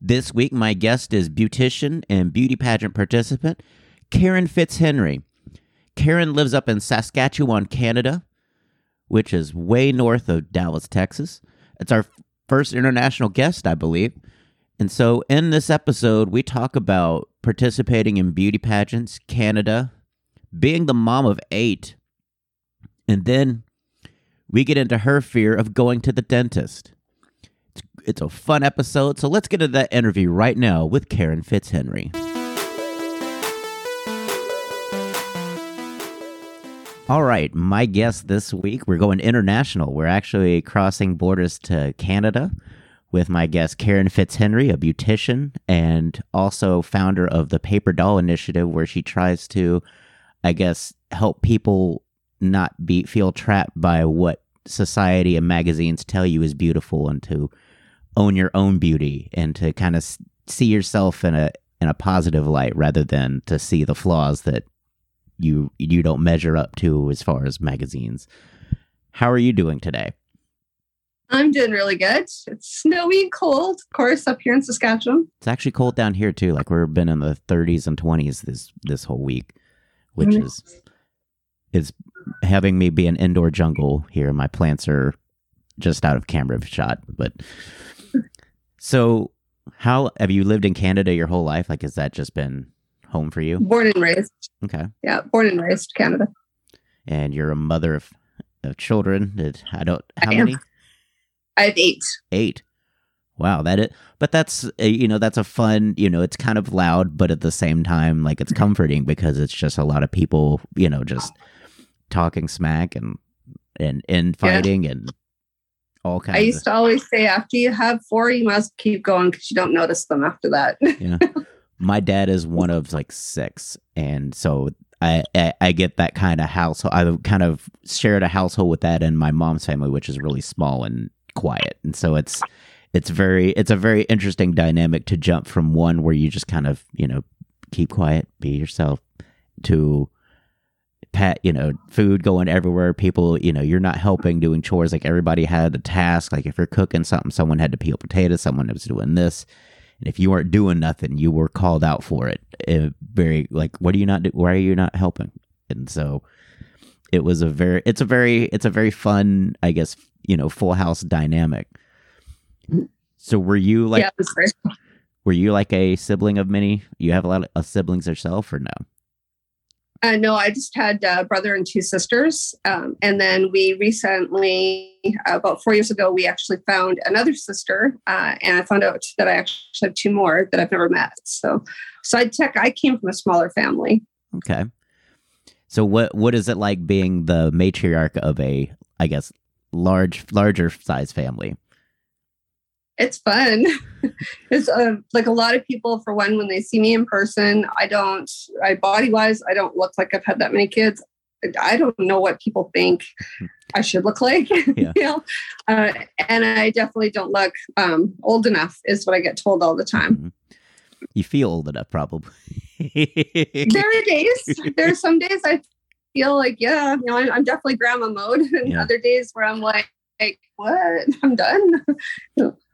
This week, my guest is beautician and beauty pageant participant Karen Fitzhenry. Karen lives up in Saskatchewan, Canada, which is way north of Dallas, Texas. It's our first international guest, I believe. And so, in this episode, we talk about participating in beauty pageants, Canada, being the mom of eight, and then we get into her fear of going to the dentist. It's, a fun episode, so let's get into that interview right now with Karen Fitzhenry. All right, my guest this week, we're going international. We're actually crossing borders to Canada with my guest Karen Fitzhenry, a beautician and also founder of the Paper Doll Initiative, where she tries to, I guess, help people not be feel trapped by what society and magazines tell you is beautiful and to own your own beauty and to kind of see yourself in a in a positive light rather than to see the flaws that you you don't measure up to as far as magazines. How are you doing today? I'm doing really good. It's snowy and cold, of course, up here in Saskatchewan. It's actually cold down here too. Like we've been in the 30s and 20s this this whole week, which Mhm. is is having me be an indoor jungle here. My plants are just out of camera shot, but so how have you lived in Canada your whole life? Like, has that just been home for you? Born and raised. Okay, Yeah, born and raised Canada. and you're a mother of, of children. I don't. How I many? I have eight. Eight. Wow, that it. But that's uh, you know that's a fun. You know, it's kind of loud, but at the same time, like it's comforting because it's just a lot of people. You know, just talking smack and and and Yeah. fighting and all kinds. I used to always say, after you have four, you must keep going because you don't notice them after that. my dad is one of like six, and so I I, I get that kind of household. I kind of shared a household with that in my mom's family, which is really small and quiet, and so it's it's very it's a very interesting dynamic to jump from one where you just kind of you know keep quiet, be yourself, to pat you know food going everywhere people you know you're not helping doing chores like everybody had a task like if you're cooking something someone had to peel potatoes someone was doing this and if you weren't doing nothing you were called out for it Uh, very like what are you not do- why are you not helping? And so it was a very it's a very it's a very fun i guess you know full house dynamic. So were you like yeah, it were you like a sibling of many? You have a lot of siblings yourself or no Uh, no, I just had a brother and two sisters. Um, and then we recently, about four years ago, we actually found another sister. Uh, and I found out that I actually have two more that I've never met. So, side tech, I came from a smaller family. Okay. So what what is it like being the matriarch of a I guess large larger size family? It's fun. it's uh, like a lot of people, for one, when they see me in person, I don't, I body wise, I don't look like I've had that many kids. I don't know what people think I should look like. Yeah. you know? uh, and I definitely don't look um, old enough, is what I get told all the time. You feel old enough probably. there are days, there are some days I feel like, yeah, you know, I, I'm definitely grandma mode, and Yeah. other days where I'm like, like, what? I'm done.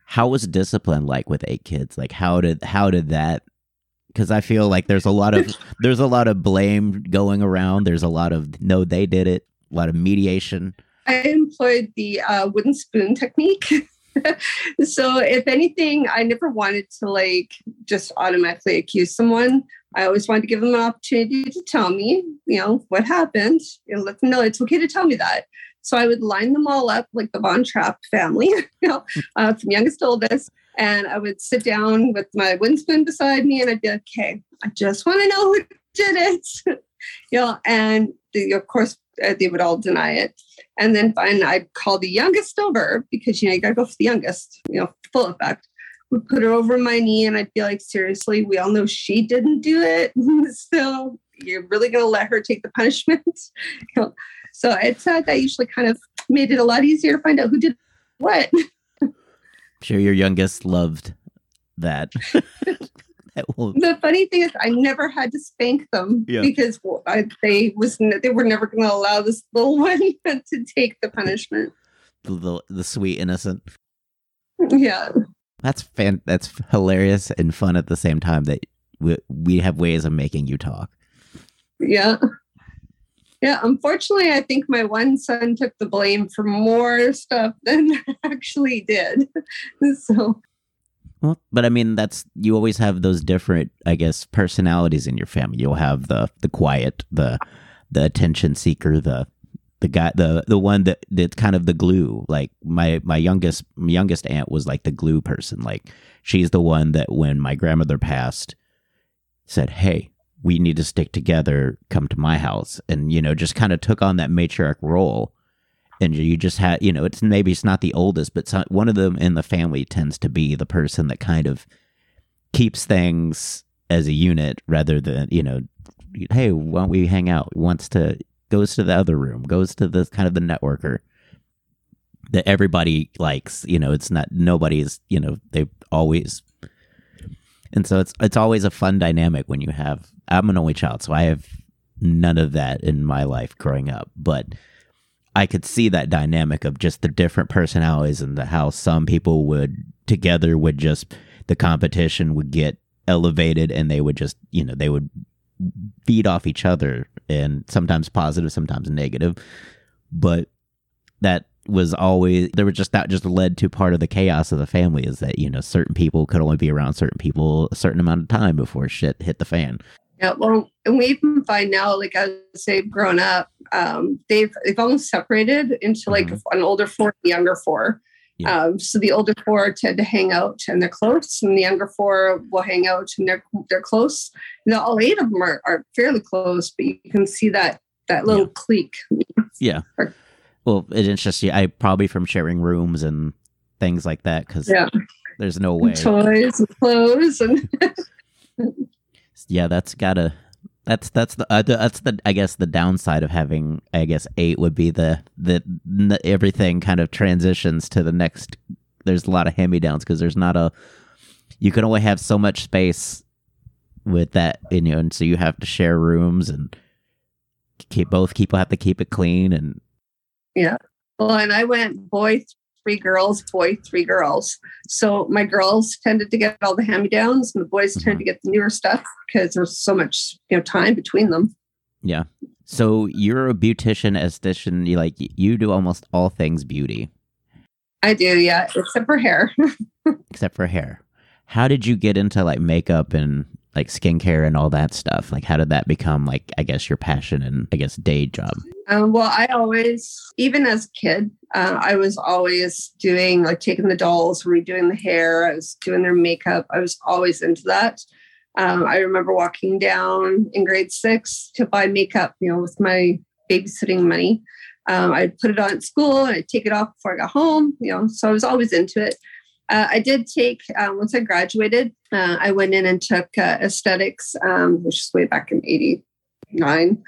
How was discipline like with eight kids? Like how did how did that because I feel like there's a lot of there's a lot of blame going around. There's a lot of no, they did it. A lot of mediation. I employed the uh, wooden spoon technique. so if anything, I never wanted to like just automatically accuse someone. I always wanted to give them an opportunity to tell me, you know, what happened. You know, let them know it's okay to tell me that. So I would line them all up like the Von Trapp family, you know, uh, from youngest to oldest. And I would sit down with my wooden spoon beside me and I'd be like, okay, I just want to know who did it. you know, and the, of course, uh, they would all deny it. And then finally, I'd call the youngest over because, you know, you got to go for the youngest, you know, full effect. would put her over my knee and I'd be like, seriously, we all know she didn't do it. so you're really going to let her take the punishment? you know, so it's uh, that usually kind of made it a lot easier to find out who did what. I'm sure your youngest loved that. the funny thing is, I never had to spank them yeah. because I, they was they were never going to allow this little one to take the punishment. The, the, the sweet innocent. Yeah, that's fan. That's hilarious and fun at the same time. That we, we have ways of making you talk. Yeah. Yeah, unfortunately, I think my one son took the blame for more stuff than actually did. so well, but I mean, that's you always have those different, I guess, personalities in your family. You'll have the the quiet, the the attention seeker, the the guy, the the one that that's kind of the glue. Like my my youngest my youngest aunt was like the glue person. Like she's the one that when my grandmother passed, said, "Hey, we need to stick together. Come to my house," and you know, just kind of took on that matriarch role and you just had you know it's maybe it's not the oldest but some, one of them in the family tends to be the person that kind of keeps things as a unit rather than you know hey why don't we hang out wants to goes to the other room goes to the kind of the networker that everybody likes you know it's not nobody's you know they always and so it's it's always a fun dynamic when you have i'm an only child so i have none of that in my life growing up but I could see that dynamic of just the different personalities and the how some people would together would just the competition would get elevated and they would just you know they would feed off each other and sometimes positive sometimes negative. But that was always there was just that just led to part of the chaos of the family is that you know certain people could only be around certain people a certain amount of time before shit hit the fan yeah, well, and we even find now, like as they've grown up, um, they've they've almost separated into like mm-hmm. an older four, and younger four. Yeah. Um, so the older four tend to hang out and they're close, and the younger four will hang out and they're they're close. Now all eight of them are, are fairly close, but you can see that that little yeah. clique. Yeah. Well, it's interesting. I probably from sharing rooms and things like that because yeah. there's no way toys and clothes and yeah, that's gotta. That's that's the uh, that's the I guess the downside of having I guess eight would be the the, the everything kind of transitions to the next. There's a lot of hand me downs because there's not a. You can only have so much space with that you, and so you have to share rooms and keep both people have to keep it clean and. Yeah, well, and I went boy three girls, boy, three girls. So my girls tended to get all the hand me downs, and the boys mm-hmm. tended to get the newer stuff because there's so much you know time between them. Yeah. So you're a beautician, esthetician. You like you do almost all things beauty. I do, yeah, except for hair. except for hair. How did you get into like makeup and like skincare and all that stuff? Like, how did that become like, I guess, your passion and I guess day job? Um, well, I always, even as a kid, uh, I was always doing like taking the dolls, redoing the hair. I was doing their makeup. I was always into that. Um, I remember walking down in grade six to buy makeup, you know, with my babysitting money. Um, I'd put it on at school and I'd take it off before I got home, you know, so I was always into it. Uh, I did take, uh, once I graduated, uh, I went in and took uh, aesthetics, um, which is way back in 89.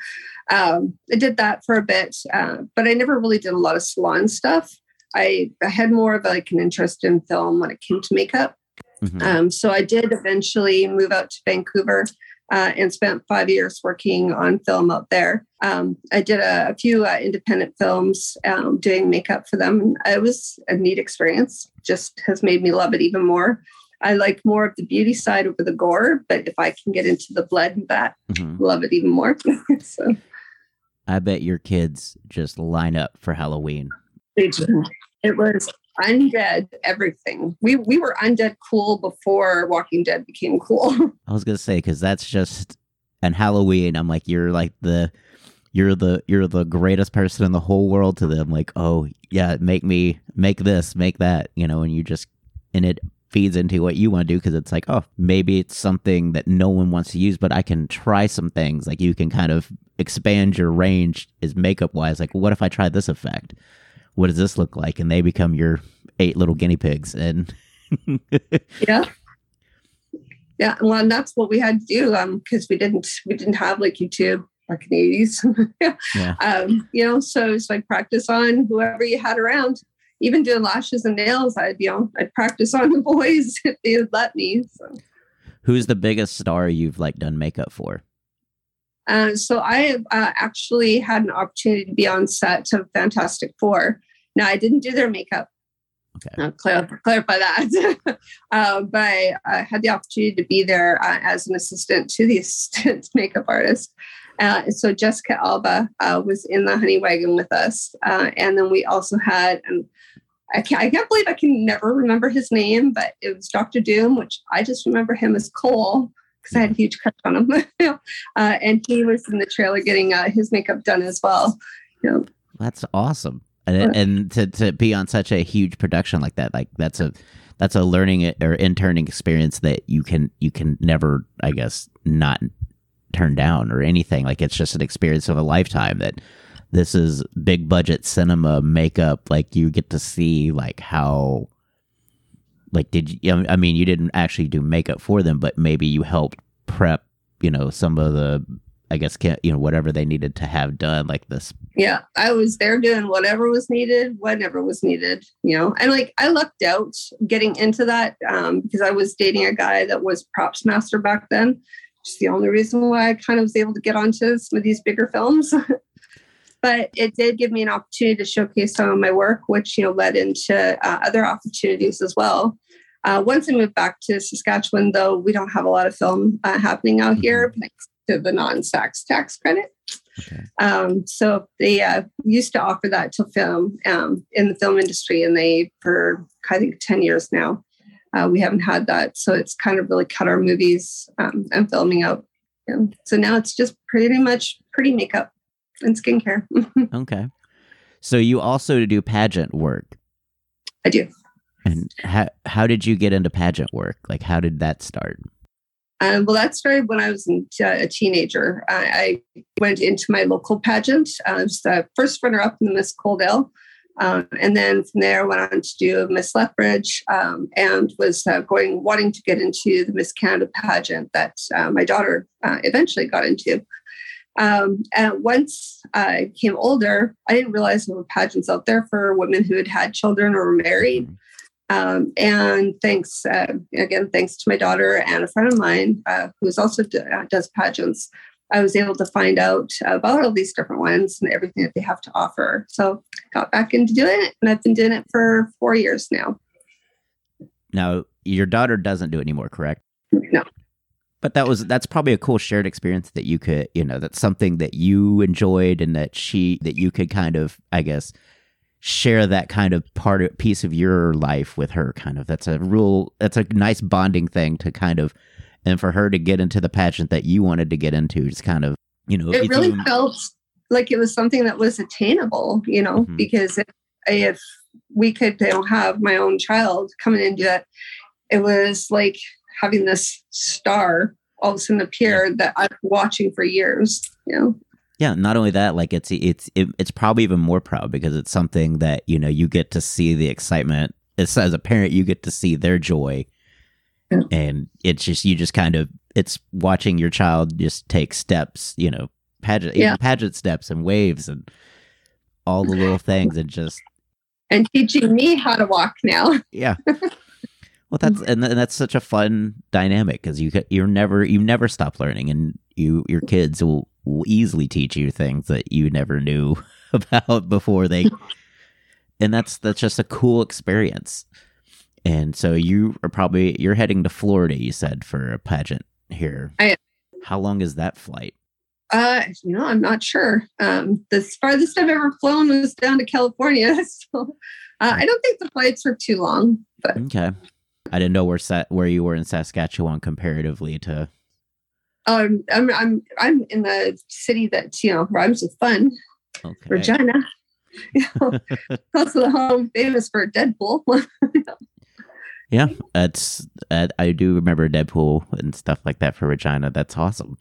Um, I did that for a bit, uh, but I never really did a lot of salon stuff. I, I had more of like an interest in film when it came to makeup. Mm-hmm. Um, so I did eventually move out to Vancouver uh, and spent five years working on film out there. Um, I did a, a few uh, independent films um, doing makeup for them. It was a neat experience, just has made me love it even more. I like more of the beauty side over the gore, but if I can get into the blood and that, mm-hmm. love it even more. so. I bet your kids just line up for Halloween. It was undead everything. We we were undead cool before Walking Dead became cool. I was gonna say because that's just and Halloween. I'm like you're like the you're the you're the greatest person in the whole world to them. Like oh yeah, make me make this, make that, you know, and you just and it feeds into what you want to do because it's like oh maybe it's something that no one wants to use, but I can try some things. Like you can kind of expand your range is makeup wise. Like what if I try this effect? What does this look like? And they become your eight little guinea pigs. And yeah yeah well and that's what we had to do um because we didn't we didn't have like youtube back in the 80s Yeah. um you know so it's like practice on whoever you had around even doing lashes and nails i'd you know i'd practice on the boys if they would let me so Who's the biggest star you've like done makeup for? uh, so i uh, actually had an opportunity to be on set of fantastic four now i didn't do their makeup Okay. I'll clar- clarify that. uh, but I had the opportunity to be there uh, as an assistant to the assistant makeup artist. Uh, so Jessica Alba uh, was in the honey wagon with us, uh, and then we also had, and I can't, I can't believe I can never remember his name, but it was Doctor Doom, which I just remember him as Cole because I had a huge crush on him, uh, and he was in the trailer getting his makeup done as well. You know, That's awesome. And, and to, to be on such a huge production like that, like that's a that's a learning or interning experience that you can you can never, I guess, not turn down or anything. Like it's just an experience of a lifetime that this is big budget cinema makeup. Like you get to see like how like did you I mean you didn't actually do makeup for them, but maybe you helped prep, you know, some of the I guess can't you know whatever they needed to have done like this yeah, I was there doing whatever was needed, whenever was needed, you know. And like I lucked out getting into that um, because I was dating a guy that was props master back then. Which is the only reason why I kind of was able to get onto some of these bigger films. but it did give me an opportunity to showcase some of my work, which you know led into uh, other opportunities as well. Uh, once I moved back to Saskatchewan, though, we don't have a lot of film uh, happening out here, thanks to the non-tax tax credit. Okay. Um, so they uh, used to offer that to film um, in the film industry, and they for I think ten years now. Uh, we haven't had that, so it's kind of really cut our movies um, and filming out. Yeah. So now it's just pretty much pretty makeup and skincare. Okay. So you also do pageant work. I do. And how how did you get into pageant work? Like how did that start? Um, well, that started when I was uh, a teenager. I, I went into my local pageant. I was the first runner up in the Miss Coaldale. Um, and then from there, went on to do Miss Lethbridge um, and was uh, going, wanting to get into the Miss Canada pageant that uh, my daughter uh, eventually got into. Um, and once I became older, I didn't realize there were pageants out there for women who had had children or were married. Um, and thanks uh, again, thanks to my daughter and a friend of mine uh, who is also d- uh, does pageants, I was able to find out about all these different ones and everything that they have to offer. So got back into doing it, and I've been doing it for four years now. Now your daughter doesn't do it anymore, correct? No, But that was that's probably a cool shared experience that you could, you know, that's something that you enjoyed and that she that you could kind of, I guess, share that kind of part of piece of your life with her kind of. That's a real that's a nice bonding thing to kind of and for her to get into the pageant that you wanted to get into is kind of, you know, it it's really even- felt like it was something that was attainable, you know, Mhm. because if, if we could you know, have my own child coming in and do that, it was like having this star all of a sudden appear that I've been watching for years, you know. Yeah, not only that, like it's it's it, it's probably even more proud because it's something that you know you get to see the excitement. It's as a parent, you get to see their joy, Yeah. and it's just you just kind of it's watching your child just take steps, you know, pageant Yeah. pageant steps and waves and all the little things, and just And teaching me how to walk now. yeah. Well, that's and, and that's such a fun dynamic because you you're never you never stop learning, and you your kids will, will easily teach you things that you never knew about before they, and that's that's just a cool experience. And so you are probably you're heading to Florida. You said for a pageant here. I. How long is that flight? Uh, you know, I'm not sure. Um, the farthest I've ever flown was down to California. So uh, I don't think the flights are too long, but Okay, I didn't know where Sa- where you were in Saskatchewan comparatively to. Um, I'm, I'm, I'm in the city that, you know, rhymes with fun, Okay. Regina. You know, close to the home, famous for Deadpool. Yeah, that's uh, I do remember Deadpool and stuff like that for Regina. That's awesome.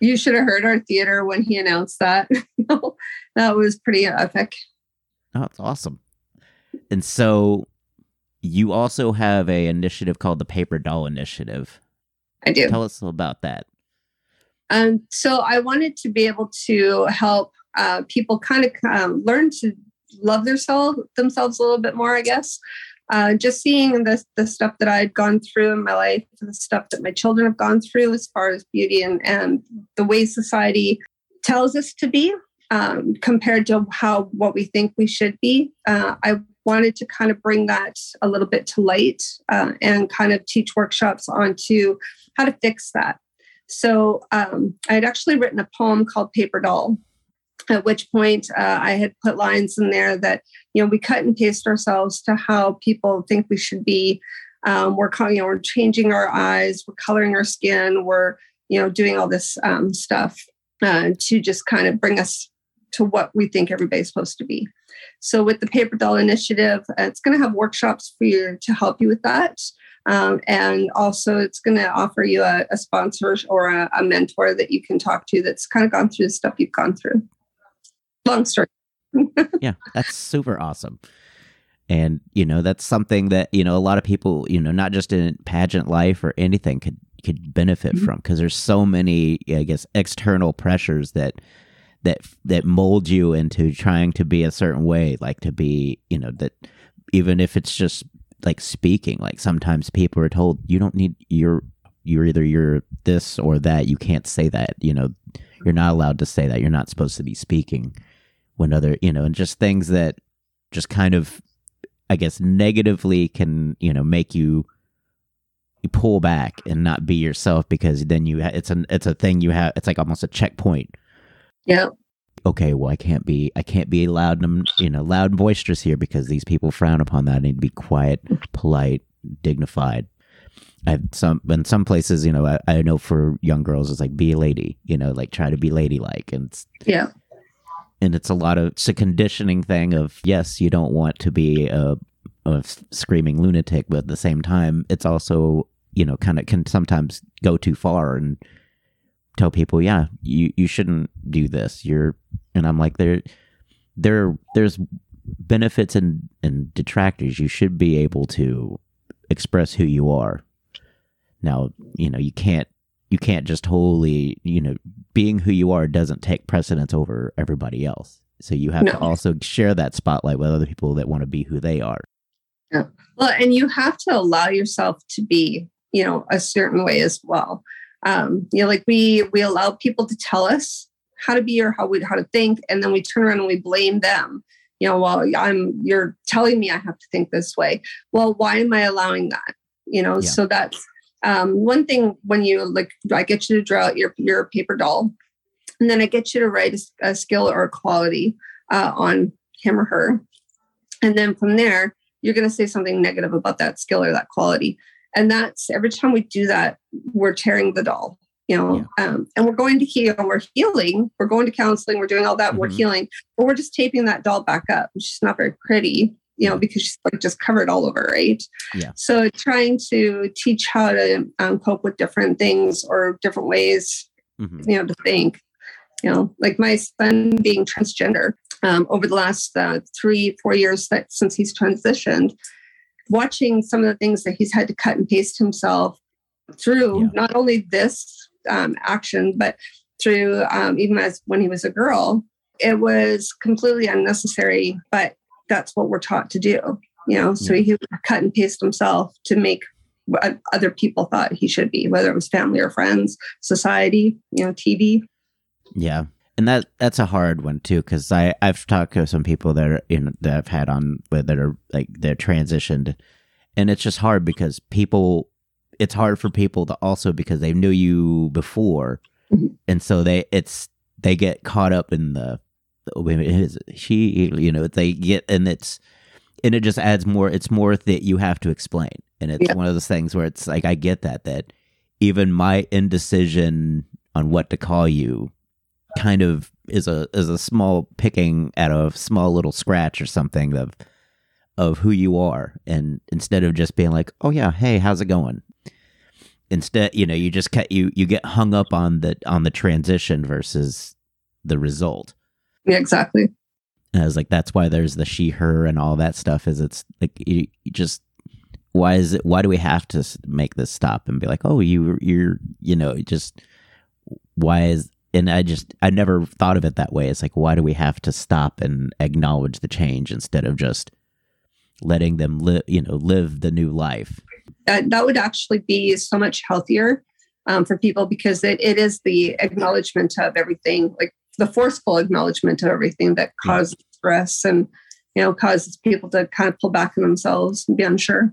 you should have heard our theater when he announced that. That was pretty epic. Oh, it's awesome. And so, you also have a initiative called the Paper Doll Initiative. I do. Tell us about that. Um, so I wanted to be able to help uh, people kind of um, learn to love themselves themselves a little bit more, I guess. Uh, just seeing the, the stuff that I had gone through in my life, the stuff that my children have gone through as far as beauty and, and the way society tells us to be um, compared to how what we think we should be. Uh, I wanted to kind of bring that a little bit to light uh, and kind of teach workshops on to how to fix that. So um, I had actually written a poem called Paper Doll at which point uh, I had put lines in there that you know we cut and paste ourselves to how people think we should be. Um, we're you know we're changing our eyes, we're coloring our skin, we're you know doing all this um, stuff uh, to just kind of bring us to what we think everybody's supposed to be. So with the Paper Doll Initiative, uh, it's going to have workshops for you to help you with that. Um, and also, it's going to offer you a, a sponsor or a, a, mentor that you can talk to that's kind of gone through the stuff you've gone through long story. yeah, that's super awesome. And you know, that's something that, you know, a lot of people, you know, not just in pageant life or anything could could benefit mm-hmm. from because there's so many, I guess, external pressures that that that mold you into trying to be a certain way, like to be, you know, that even if it's just like speaking, like sometimes people are told you don't need you're you're either you're this or that, you can't say that, you know, you're not allowed to say that. You're not supposed to be speaking when other you know and just things that just kind of i guess negatively can you know make you you pull back and not be yourself because then you ha- it's a it's a thing you have it's like almost a checkpoint. Yeah okay well i can't be i can't be loud and you know loud and boisterous here because these people frown upon that. I need to be quiet polite dignified. I've some in some places, you know, I, I know for young girls it's like be a lady, you know, like try to be ladylike. And yeah. and it's a lot of it's a conditioning thing of yes you don't want to be a, a screaming lunatic but at the same time it's also you know kind of can sometimes go too far and tell people yeah you you shouldn't do this you're and i'm like there there there's benefits and and detractors you should be able to express who you are now you know you can't you can't just wholly, you know, being who you are doesn't take precedence over everybody else. So you have no. to also share that spotlight with other people that want to be who they are. Yeah. Well, and you have to allow yourself to be, you know, a certain way as well. Um, you know, like we we allow people to tell us how to be or how we how to think, and then we turn around and we blame them. You know, well, I'm you're telling me I have to think this way. Well, why am I allowing that? You know, yeah. so that's um, one thing when you like, I get you to draw out your your paper doll, and then I get you to write a, a skill or a quality uh, on him or her, and then from there you're going to say something negative about that skill or that quality, and that's every time we do that, we're tearing the doll. You know, yeah. um, and we're going to heal. We're healing. We're going to counseling. We're doing all that. Mm-hmm. We're healing, but we're just taping that doll back up, she's not very pretty you know, because she's like just covered all over, right? Yeah. So trying to teach how to um, cope with different things or different ways, mm-hmm. you know, to think. You know, like my son being transgender um, over the last uh, three, four years that since he's transitioned, watching some of the things that he's had to cut and paste himself through yeah. not only this um, action, but through um, even as when he was a girl, it was completely unnecessary. But that's what we're taught to do you know so he cut and paste himself to make what other people thought he should be whether it was family or friends society you know tv yeah and that that's a hard one too because i i've talked to some people that are in that i've had on that are like they're transitioned and it's just hard because people it's hard for people to also because they knew you before mm-hmm. and so they it's they get caught up in the his, she, you know, they get, and it's, and it just adds more, it's more that you have to explain. And it's yeah. one of those things where it's like, I get that, that even my indecision on what to call you kind of is a, is a small picking at a small little scratch or something of, of who you are. And instead of just being like, oh yeah, hey, how's it going? Instead, you know, you just cut, you, you get hung up on the, on the transition versus the result. Yeah, exactly. And I was like, that's why there's the she, her, and all that stuff. Is it's like you, you just why is it why do we have to make this stop and be like oh you you're you know just why is and i just i never thought of it that way. It's like why do we have to stop and acknowledge the change instead of just letting them live you know live the new life? That that would actually be so much healthier um, for people because it, it is the acknowledgement of everything like the forceful acknowledgement of everything that causes stress and you know causes people to kind of pull back on themselves and be unsure.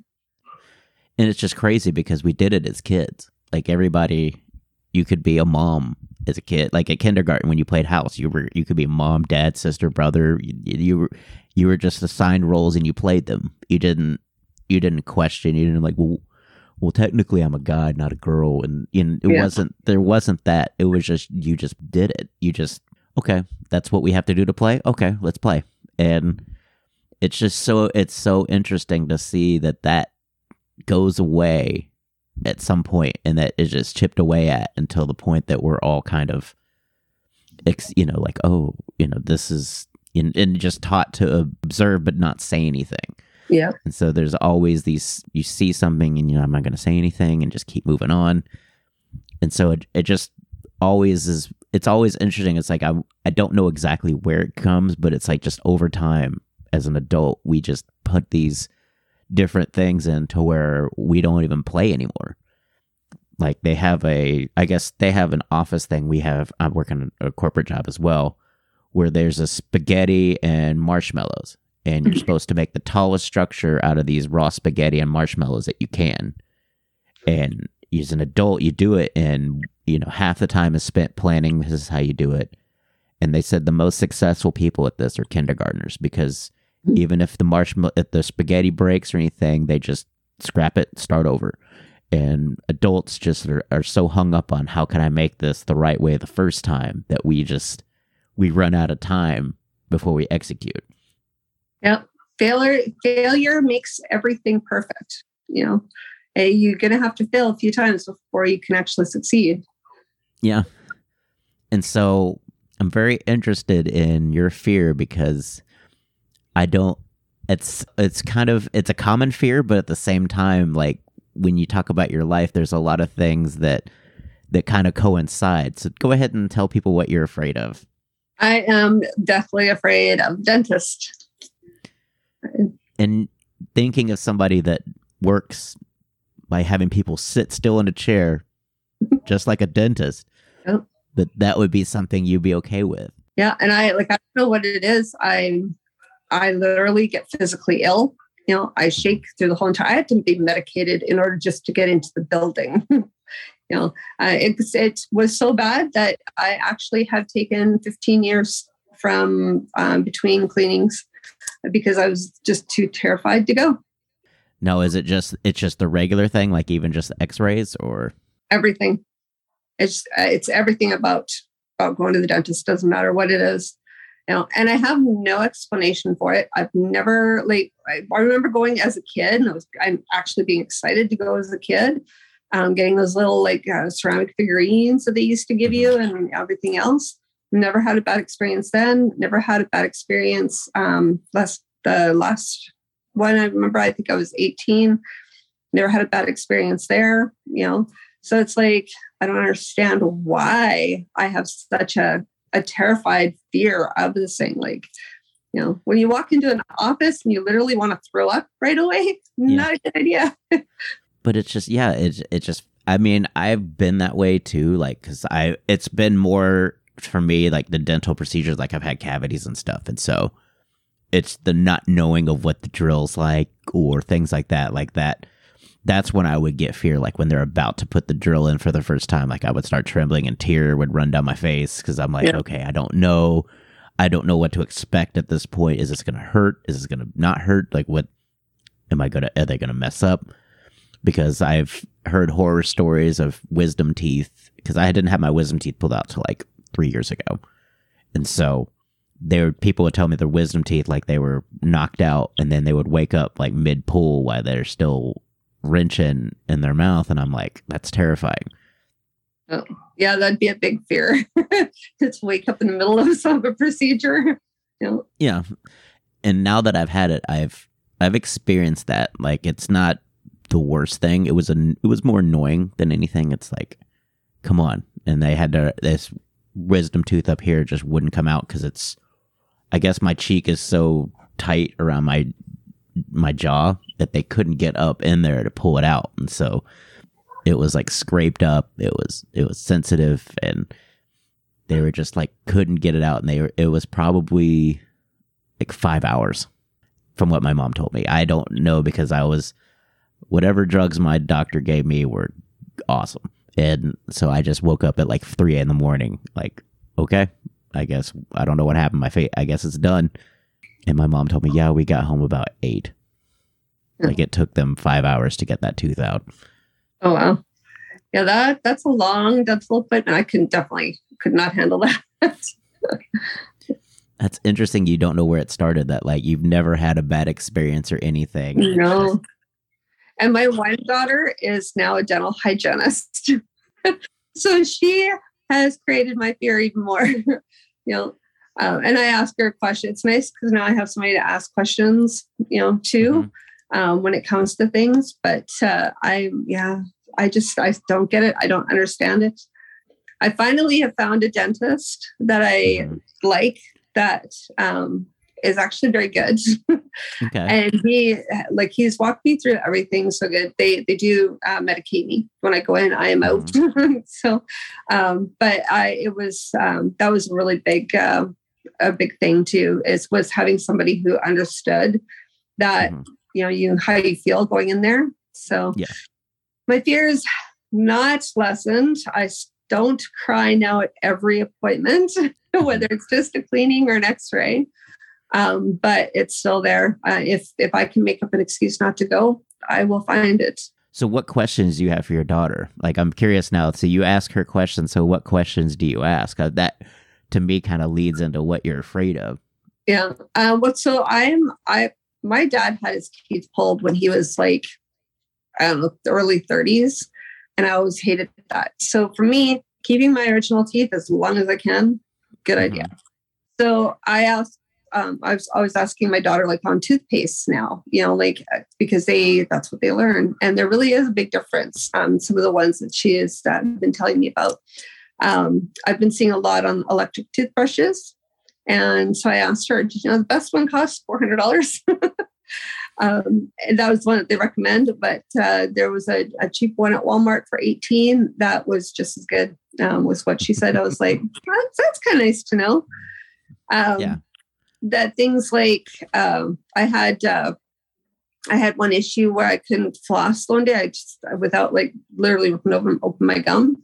And it's just crazy because we did it as kids. Like everybody you could be a mom as a kid like at kindergarten when you played house you were you could be mom dad sister brother you, you were you were just assigned roles and you played them. You didn't you didn't question you didn't like well well technically i'm a guy not a girl and, and it Yeah. wasn't there wasn't that. It was just you just did it. You just okay that's what we have to do to play? Okay let's play. And it's just so it's so interesting to see that that goes away at some point and that is just chipped away at until the point that we're all kind of ex, you know like oh you know this is and, and just taught to observe but not say anything. Yeah. And so there's always these you see something and you know i'm not going to say anything and just keep moving on. And so it, it just always is it's always interesting. It's like I, I don't know exactly where it comes but it's like just over time as an adult we just put these different things into where we don't even play anymore. Like they have a i guess they have an office thing we have. I'm working a corporate job as well where there's a spaghetti and marshmallows and you're supposed to make the tallest structure out of these raw spaghetti and marshmallows that you can. And as an adult you do it and you know half the time is spent planning this is how you do it. And they said the most successful people at this are kindergartners because even if the marshmallow if the spaghetti breaks or anything they just scrap it start over. And adults just are, are so hung up on how can i make this the right way the first time that we just we run out of time before we execute. Yeah failure failure makes everything perfect you know? You're to have to fail a few times before you can actually succeed. Yeah. And so I'm very interested in your fear because I don't it's it's kind of it's a common fear but at the same time like when you talk about your life there's a lot of things that that kind of coincide. So go ahead and tell people what you're afraid of. I am deathly afraid of dentists. And thinking of somebody that works by having people sit still in a chair just like a dentist. Yep. That that would be something you'd be okay with. Yeah, and I like I don't know what it is. I I literally get physically ill. You know, I shake through the whole entire. I had to be medicated in order just to get into the building. you know, uh, it it was so bad that I actually have taken 15 years from um, between cleanings because I was just too terrified to go. No, is it just it's just the regular thing, like even just X-rays, or Everything. It's it's everything about about going to the dentist. Doesn't matter what it is. You know, and I have no explanation for it. I've never like I, I remember going as a kid, and I was I'm actually being excited to go as a kid, um, getting those little like uh, ceramic figurines that they used to give you, and everything else. Never had a bad experience then. Never had a bad experience. Um, last the last one I remember, I think I was 18. Never had a bad experience there. You know, so it's like I don't understand why I have such a a terrified fear of this thing. Like, you know, when you walk into an office and you literally want to throw up right away, not a good idea. but it's just yeah, it's it just. I mean, I've been that way too, like because I it's been more for me like the dental procedures, like I've had cavities and stuff, and so it's the not knowing of what the drill's like or things like that, like that. That's when I would get fear, like when they're about to put the drill in for the first time. Like I would start trembling and tear would run down my face because I'm like, Yeah. okay, I don't know, I don't know what to expect at this point. Is this gonna hurt? Is this gonna not hurt? Like what? Am I gonna? Are they gonna mess up? Because I've heard horror stories of wisdom teeth because I didn't have my wisdom teeth pulled out till like three years ago, and so there people would tell me their wisdom teeth like they were knocked out and then they would wake up like mid pull while they're still wrenching in in their mouth and i'm like that's terrifying oh, yeah, that'd be a big fear. to wake up in the middle of some a procedure. You know, yeah and now that i've had it i've i've experienced that like it's not the worst thing. It was a it was more annoying than anything. It's like, come on, and they had to this wisdom tooth up here just wouldn't come out because it's, I guess my cheek is so tight around my my jaw that they couldn't get up in there to pull it out, and so it was like scraped up. It was it was sensitive, and they were just like couldn't get it out, and they were, it was probably like five hours from what my mom told me. I don't know because I was whatever drugs my doctor gave me were awesome. And so I just woke up at like three in the morning, like, okay, I guess I don't know what happened. My face, I guess it's done. And my mom told me, yeah, we got home about eight. Like it took them five hours to get that tooth out. Oh wow. Yeah, that that's a long dental appointment. I can definitely could not handle that. That's interesting. You don't know where it started. That like you've never had a bad experience or anything. No. And my one daughter is now a dental hygienist. so she has created my fear even more. you know, um, and I ask her questions. It's nice because now I have somebody to ask questions, you know, too, mm-hmm. Um, when it comes to things. But uh, I, yeah, I just I don't get it. I don't understand it. I finally have found a dentist that I mm-hmm. like that um, is actually very good. okay. And he, like, he's walked me through everything so good. They they do uh, medicate me when I go in. I am out. Mm-hmm. so, um, but I it was um, that was a really big uh, a big thing too. Is was having somebody who understood that mm-hmm. You know you how you feel going in there. So yeah, my fears not lessened. I don't cry now at every appointment. whether it's just a cleaning or an X-ray. Um, but it's still there. Uh, if if I can make up an excuse not to go, I will find it. So, what questions do you have for your daughter? Like, I'm curious now. So, you ask her questions. So, what questions do you ask? Uh, that to me kind of leads into what you're afraid of. Yeah. Uh, what? So, I'm I my dad had his teeth pulled when he was like I don't know the early 30s, and I always hated that. So, for me, keeping my original teeth as long as I can Good mm-hmm. idea. So I asked, um, I was always asking my daughter, like on toothpaste now, you know, like uh, because they that's what they learn, and there really is a big difference. Um, some of the ones that she has uh, been telling me about. Um, I've been seeing a lot on electric toothbrushes, and so I asked her, "Did you know the best one costs four hundred dollars?" um, and that was one that they recommend. But uh, there was a, a, cheap one at Walmart for 18 that was just as good, um, was what she said. I was like, that's, that's kind of nice to know. Um, yeah. That things like um, I had, uh, I had one issue where I couldn't floss one day. I just without like literally open open my gum.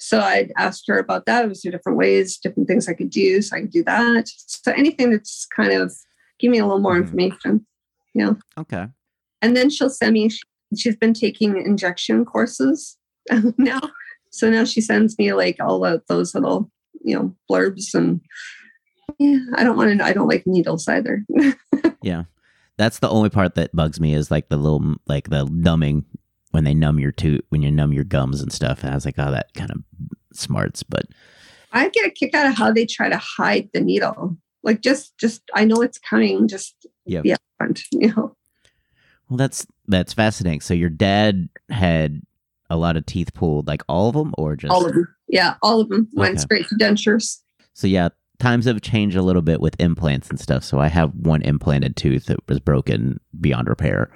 So I asked her about that. It was two different ways, different things I could do. So I could do that. So anything that's kind of give me a little more mm-hmm. information. Yeah. Okay. And then she'll send me, she's been taking injection courses now. So now she sends me like all of those little, you know, blurbs and yeah, I don't want to, I don't like needles either. yeah. That's the only part that bugs me is like the little, like the numbing when they numb your tooth, when you numb your gums and stuff. And I was like, oh, that kind of smarts, but I get a kick out of how they try to hide the needle. Like just, just, I know it's coming. Just yep. yeah, you know. Well, that's that's fascinating. So your dad had a lot of teeth pulled, like all of them, or just all of them? Yeah, all of them went okay. straight to dentures. So yeah, times have changed a little bit with implants and stuff. So I have one implanted tooth that was broken beyond repair,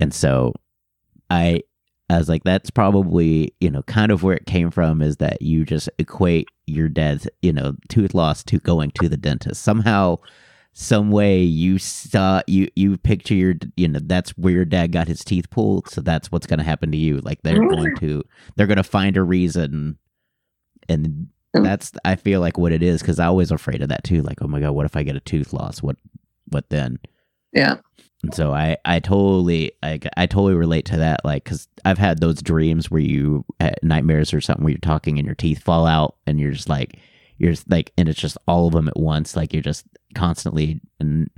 and so I I was like, that's probably, you know, kind of where it came from is that you just equate your dad's, you know, tooth loss to going to the dentist. Somehow some way you saw you you picture your you know that's where your dad got his teeth pulled so that's what's going to happen to you. Like they're mm-hmm. going to they're going to find a reason. And mm. that's i feel like what it is because i was afraid of that too like oh my god what if i get a tooth loss? What what then? Yeah and so i i totally i, I totally relate to that like because i've had those dreams where you nightmares or something where you're talking and your teeth fall out and you're just like you're just like and it's just all of them at once like you're just constantly and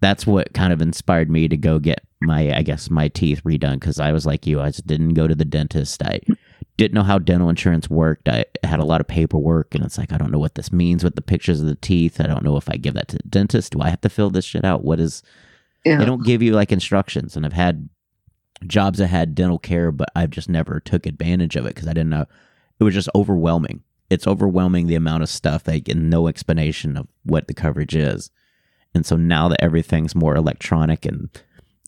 that's what kind of inspired me to go get my i guess my teeth redone because i was like you i just didn't go to the dentist. I didn't know how dental insurance worked. I had a lot of paperwork and it's like i don't know what this means with the pictures of the teeth. I don't know if i give that to the dentist. Do i have to fill this shit out? What is yeah. they don't give you like instructions and i've had jobs that had dental care, but I've just never took advantage of it because I didn't know. It was just overwhelming. It's overwhelming the amount of stuff they get no explanation of what the coverage is. And so now that everything's more electronic and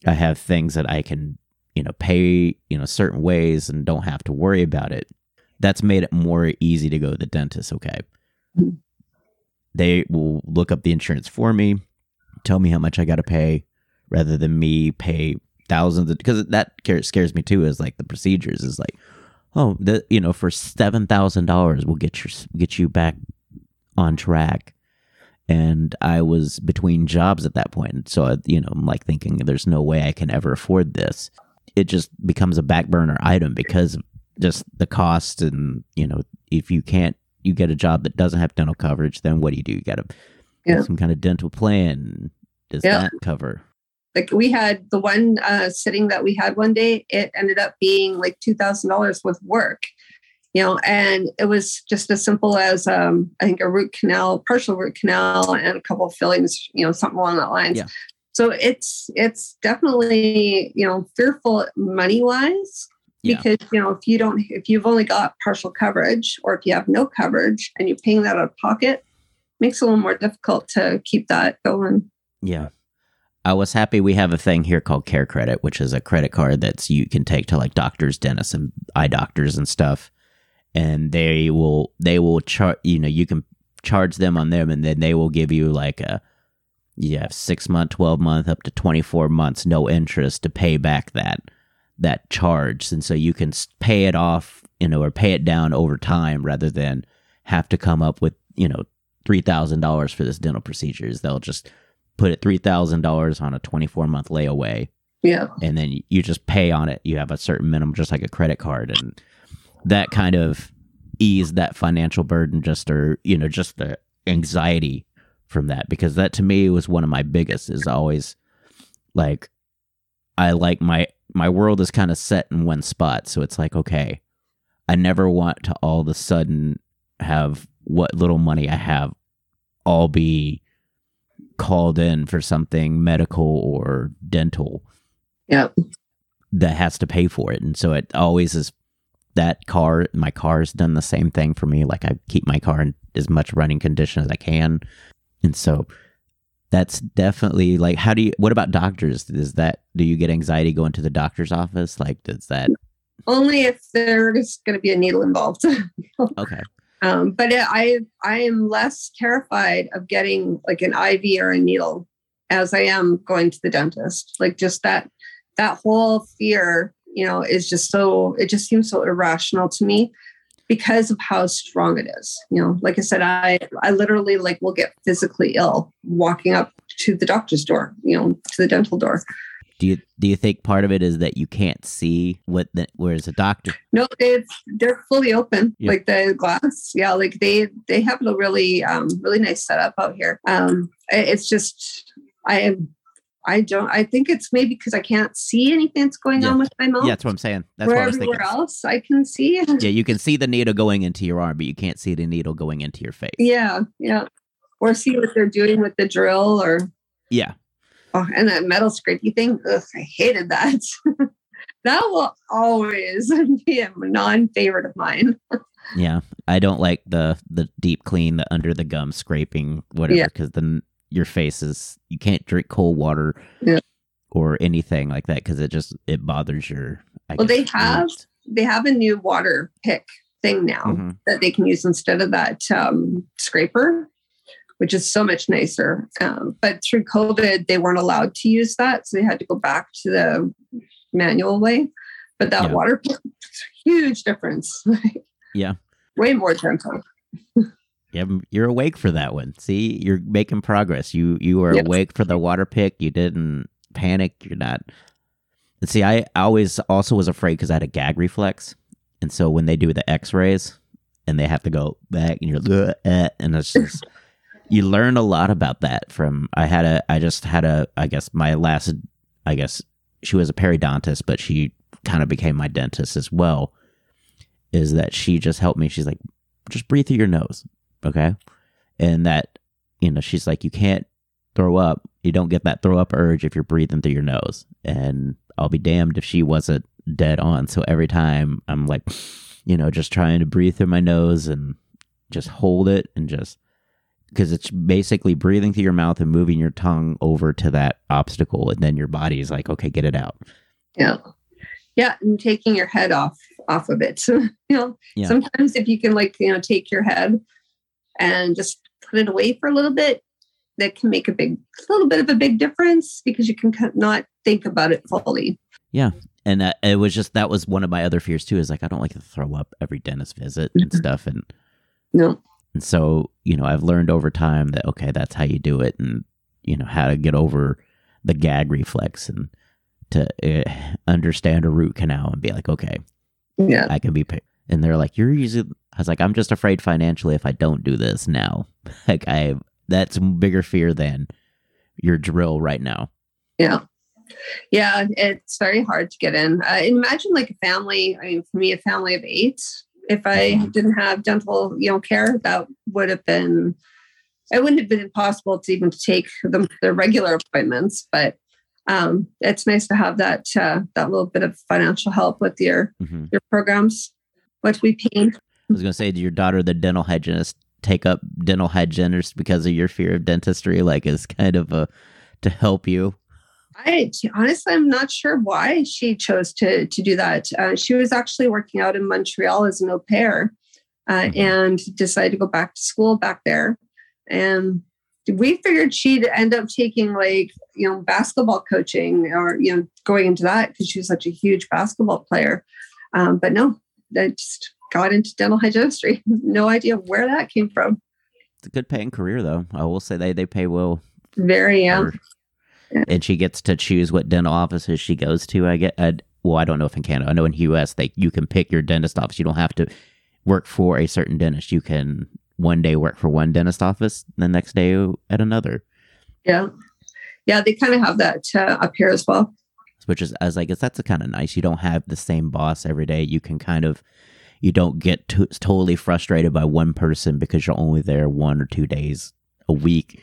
I have things that I can, you know, pay, you know, certain ways and don't have to worry about it, that's made it more easy to go to the dentist. Okay. Mhm. They will look up the insurance for me, tell me how much I got to pay rather than me pay thousands because that scares me too is like the procedures is like, oh, the, you know, for $7,000 we'll get your, get you back on track and I was between jobs at that point. So I- you know, I'm like thinking, there's no way I can ever afford this. It just becomes a back burner item because just the cost, and you know, if you can't, you get a job that doesn't have dental coverage, then what do you do? You got to Yeah. some kind of dental plan. Does Yeah. that cover? Like we had the one uh, sitting that we had one day it ended up being like $2000 with work you know and it was just as simple as um, i think a root canal partial root canal and a couple of fillings you know something along that lines Yeah. so it's it's definitely you know fearful money wise Yeah. because you know if you don't if you've only got partial coverage or if you have no coverage and you're paying that out of pocket makes it a little more difficult to keep that going Yeah. I was happy we have a thing here called Care Credit, which is a credit card that's you can take to like doctors, dentists, and eye doctors and stuff, and they will they will charge you know you can charge them on them, and then they will give you like a you have six month, twelve month, up to twenty four months, no interest to pay back that that charge, and so you can pay it off, you know, or pay it down over time rather than have to come up with you know three thousand dollars for this dental procedures. They'll just put it three thousand dollars on a twenty four month layaway, yeah and then you just pay on it. You have a certain minimum, just like a credit card, and that kind of ease that financial burden, just or you know, just the anxiety from that, because that to me was one of my biggest. Is always like I like my my world is kind of set in one spot, so it's like okay, I never want to all of a sudden have what little money I have all be called in for something medical or dental yeah that has to pay for it. And so it always is that car, my car's done the same thing for me. Like I keep my car in as much running condition as I can. And so that's definitely like, how do you, what about doctors? Is that, do you get anxiety going to the doctor's office? Like, does that, only if there's going to be a needle involved. okay. Um, but I I am less terrified of getting like an IV or a needle as I am going to the dentist. Like just that that whole fear, you know, is just so it just seems so irrational to me because of how strong it is. You know, like I said, I I literally like will get physically ill walking up to the doctor's door, you know, to the dental door. Do you, do you think part of it is that you can't see what the, whereas a doctor, No, it's they're fully open, Yeah. like the glass. Yeah, like they they have a really um really nice setup out here. Um, it's just I am I don't I think it's maybe because I can't see anything that's going Yeah. on with my mouth. yeah, that's what I'm saying. That's Where what I was thinking. everywhere else I can see. Yeah, you can see the needle going into your arm, but you can't see the needle going into your face. Yeah, yeah. Or see what they're doing with the drill or Yeah. Oh, and that metal scrapey thing. Ugh, I hated that. that will always be a non-favorite of mine. Yeah, I don't like the the deep clean, the under the gum scraping, whatever, Yeah. because then your face is you can't drink cold water Yeah. or anything like that because it just it bothers your. I Well, they have roots. they have a new water pick thing now Mhm. that they can use instead of that um, scraper, which is so much nicer. Um, but through COVID, they weren't allowed to use that, so they had to go back to the manual way. But that Yeah. water pick, huge difference. Yeah. way more gentle. Yeah, you're awake for that one. See, you're making progress. You you are Yep. awake for the water pick. You didn't panic. You're not. And see, I always also was afraid because I had a gag reflex, and so when they do the X-rays and they have to go back, and you're and it's just you learn a lot about that. From I had a I just had a I guess my last I guess she was a periodontist, but she kind of became my dentist as well. Is that she just helped me? She's like, just breathe through your nose okay and that you know she's like you can't throw up you don't get that throw up urge if you're breathing through your nose and I'll be damned if she wasn't dead on. So every time I'm like, you know, just trying to breathe through my nose and just hold it and just because it's basically breathing through your mouth and moving your tongue over to that obstacle and then your body is like okay get it out Yeah. Yeah. And taking your head off off of it. you know, Yeah. sometimes if you can like, you know, take your head and just put it away for a little bit, that can make a big little bit of a big difference because you can not think about it fully. Yeah. And uh, it was just that was one of my other fears too is like i don't like to throw up every dentist visit and Mhm. stuff and No. And so you know i've learned over time that okay that's how you do it and you know how to get over the gag reflex and to uh, understand a root canal and be like okay Yeah. i can be picked and they're like you're using, i was like i'm just afraid financially if i don't do this now like i that's bigger fear than your drill right now Yeah. Yeah. It's very hard to get in. Uh, imagine like a family. I mean, for me, a family of eight. If I didn't have dental, you know, care, that would have been. It wouldn't have been possible to even take them to their regular appointments, but um, it's nice to have that uh, that little bit of financial help with your hmm your programs. What we pay. I was gonna say, did your daughter, the dental hygienist, take up dental hygienist because of your fear of dentistry? Like, is kind of a to help you. I honestly, I'm not sure why she chose to to do that. Uh, she was actually working out in Montreal as an au pair, uh, Mhm. and decided to go back to school back there. And we figured she'd end up taking like you know basketball coaching or you know going into that because she was such a huge basketball player. Um, but no, that just got into dental hygienistry. No idea where that came from. It's a good paying career, though. I will say they they pay well. Very yeah. for- and she gets to choose what dental offices she goes to. I get. i well, I don't know if in Canada. I know in the U.S. they you can pick your dentist office. You don't have to work for a certain dentist. You can one day work for one dentist office, the next day at another. Yeah. Yeah, they kind of have that uh, up here as well. which is as I guess, that's kind of nice. You don't have the same boss every day. You can kind of, you don't get to, totally frustrated by one person because you're only there one or two days a week.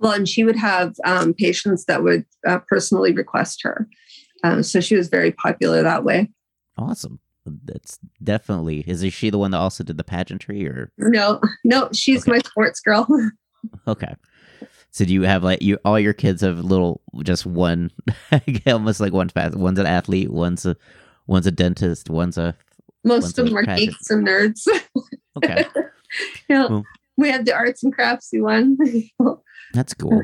Well, and she would have um, patients that would uh, personally request her. Um, so she was very popular that way. Awesome. That's definitely. Is she the one that also did the pageantry or No, no, she's Okay. my sports girl. okay? So do you have like you all your kids have little just one almost like one fast one's an athlete one's a one's a dentist one's a Most One's of them are geeks and nerds. okay yeah. Cool. We have the arts and craftsy one. That's cool.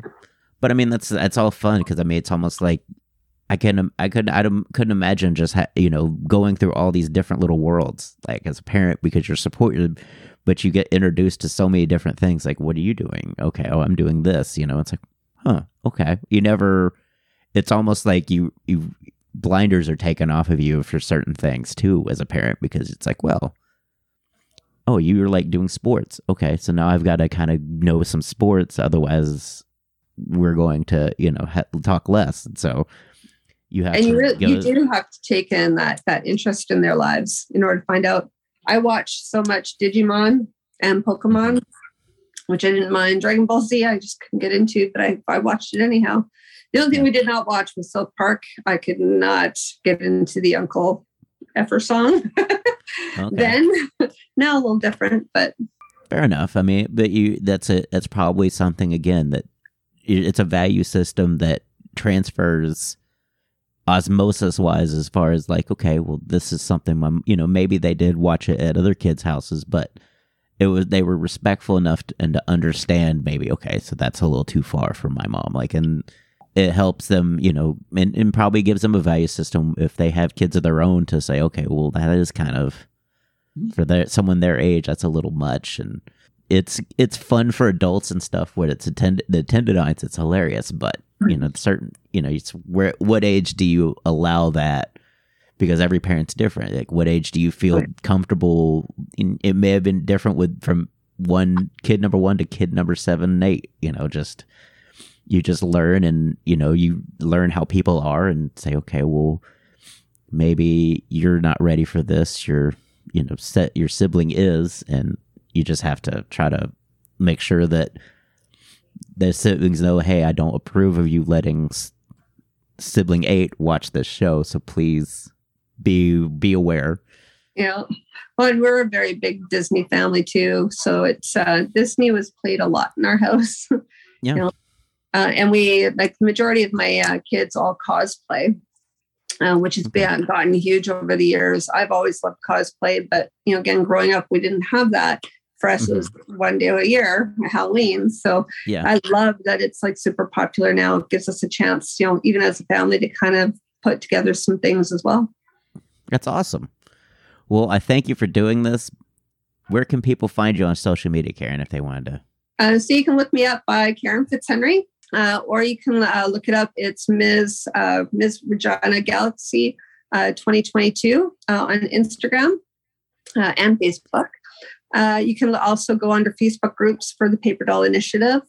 But I mean, that's that's all fun because I mean, it's almost like I can I could I couldn't imagine just ha- you know going through all these different little worlds like as a parent because you're supported, but you get introduced to so many different things. Like, what are you doing? Okay, oh, I'm doing this. You know, it's like, huh, okay. You never. It's almost like you you blinders are taken off of you for certain things too as a parent because it's like, well, oh, you're like doing sports. Okay, so now I've got to kind of know some sports, otherwise we're going to you know ha- talk less. And so you have and to you really, you do have to take in that that interest in their lives in order to find out. I watched so much Digimon and Pokemon, which I didn't mind. Dragon Ball Z, I just couldn't get into, but I, I watched it anyhow. The only thing we did not watch was South Park. I could not get into the Uncle Effer song. Okay. Then, now a little different, but Fair enough. I mean, but you that's a that's probably something again that it's a value system that transfers osmosis wise as far as like okay well this is something my you know maybe they did watch it at other kids houses but it was they were respectful enough to, and to understand maybe okay so that's a little too far for my mom like and it helps them you know and, and probably gives them a value system if they have kids of their own to say okay well that is kind of mm-hmm. for their someone their age that's a little much. And it's it's fun for adults and stuff when it's attended the tendonites it's hilarious but you know certain you know it's where what age do you allow that? Because every parent's different. Like what age do you feel Right. comfortable in, it may have been different with from one kid number one to kid number seven and eight you know just you just learn and you know you learn how people are and say okay well maybe you're not ready for this your you know set your sibling is and you just have to try to make sure that their siblings know hey i don't approve of you letting s- sibling eight watch this show, so please be be aware. Yeah. Well, and we're a very big Disney family too. So it's uh, Disney was played a lot in our house. Yeah. You know, uh, and we like the majority of my uh, kids all cosplay, uh, which has been gotten huge over the years. I've always loved cosplay, but you know, again, growing up, we didn't have that. For us, it was one day a year, Halloween. So Yeah. I love that it's like super popular now. It gives us a chance, you know, even as a family, to kind of put together some things as well. That's awesome. Well, I thank you for doing this. Where can people find you on social media, Karen, if they wanted to? Uh, so you can look me up by Karen Fitzhenry, uh, or you can uh, look it up. It's Ms. Uh, Ms. Regina Galaxy uh, 2022 uh, on Instagram uh, and Facebook. Uh, you can also go under Facebook groups for the Paper Doll Initiative.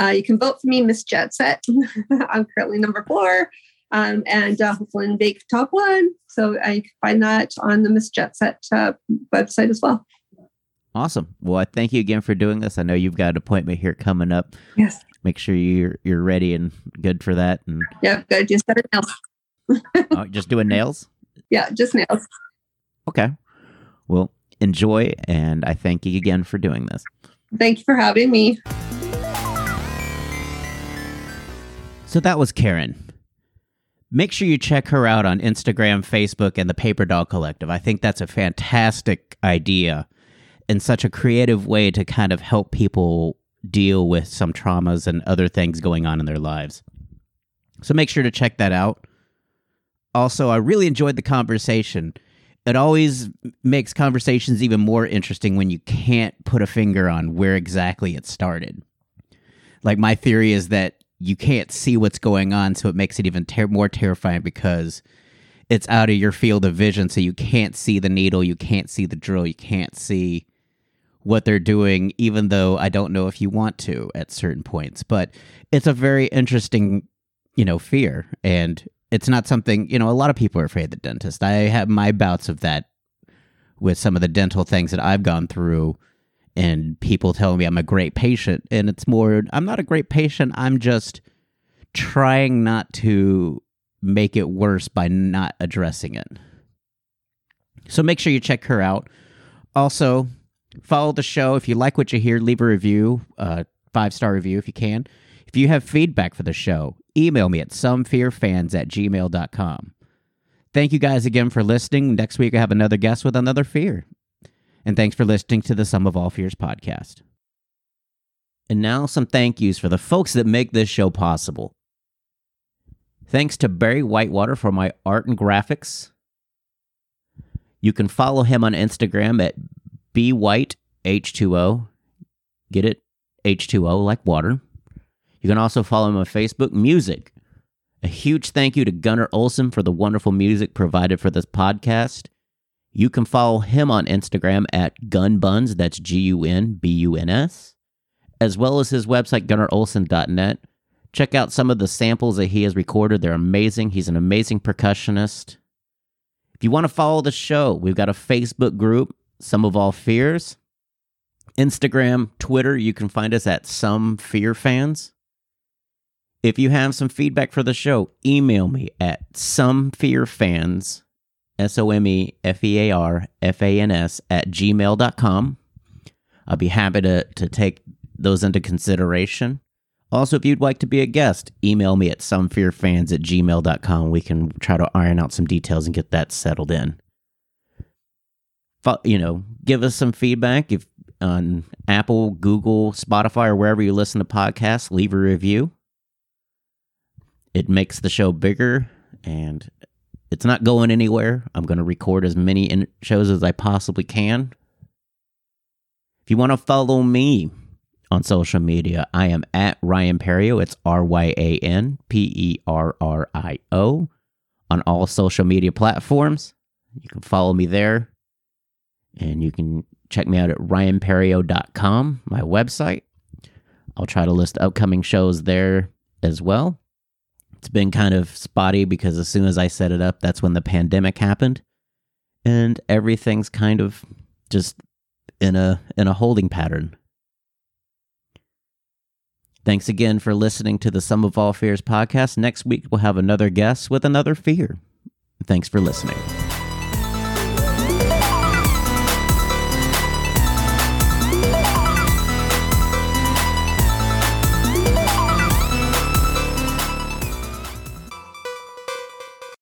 Uh, you can vote for me, Miss Jet Set. I'm currently number four, um, and uh, hopefully in Bake Top One. So uh, you can find that on the Miss Jet Set uh, website as well. Awesome. Well, I thank you again for doing this. I know you've got an appointment here coming up. Yes. Make sure you're you're ready and good for that. And Yeah, good. Just better nails. oh, just doing nails. Yeah, just nails. Okay. Well, enjoy, and I thank you again for doing this. Thank you for having me. So that was Karen. Make sure you check her out on Instagram, Facebook, and the Paper Doll Collective. I think that's a fantastic idea and such a creative way to kind of help people deal with some traumas and other things going on in their lives. So make sure to check that out. Also, I really enjoyed the conversation. It always makes conversations even more interesting when you can't put a finger on where exactly it started. Like, my theory is that you can't see what's going on, so it makes it even ter- more terrifying because it's out of your field of vision. So you can't see the needle, you can't see the drill, you can't see what they're doing, even though I don't know if you want to at certain points. But it's a very interesting, you know, fear. And it's not something, you know, a lot of people are afraid of the dentist. I have my bouts of that with some of the dental things that I've gone through and people telling me I'm a great patient. And it's more, I'm not a great patient. I'm just trying not to make it worse by not addressing it. So make sure you check her out. Also, follow the show. If you like what you hear, leave a review, uh, five star review if you can. If you have feedback for the show, email me at somefearfans at gmail.com. Thank you guys again for listening. Next week, I have another guest with another fear. And thanks for listening to the Some of All Fears podcast. And now, some thank yous for the folks that make this show possible. Thanks to Barry Whitewater for my art and graphics. You can follow him on Instagram at bwhiteh2o. Get it? H2O like water. You can also follow him on Facebook, Music. A huge thank you to Gunnar Olsen for the wonderful music provided for this podcast. You can follow him on Instagram at gunbuns, that's G U N B U N S, as well as his website, gunnarolsen.net. Check out some of the samples that he has recorded. They're amazing. He's an amazing percussionist. If you want to follow the show, we've got a Facebook group, Some of All Fears. Instagram, Twitter, you can find us at Some Fear Fans. If you have some feedback for the show, email me at Some Fear Fans, S O M E F E A R F A N S, at gmail.com. I'll be happy to, to take those into consideration. Also, if you'd like to be a guest, email me at somefearfans at gmail.com. We can try to iron out some details and get that settled in. You know, give us some feedback if on Apple, Google, Spotify, or wherever you listen to podcasts. Leave a review. It makes the show bigger and it's not going anywhere. I'm going to record as many in- shows as I possibly can. If you want to follow me on social media, I am at Ryan Perrio. It's R Y A N P E R R I O on all social media platforms. You can follow me there and you can check me out at ryanperrio.com, my website. I'll try to list upcoming shows there as well. It's been kind of spotty because as soon as I set it up, that's when the pandemic happened. And everything's kind of just in a in a holding pattern. Thanks again for listening to the Some of All Fears podcast. Next week, we'll have another guest with another fear. Thanks for listening.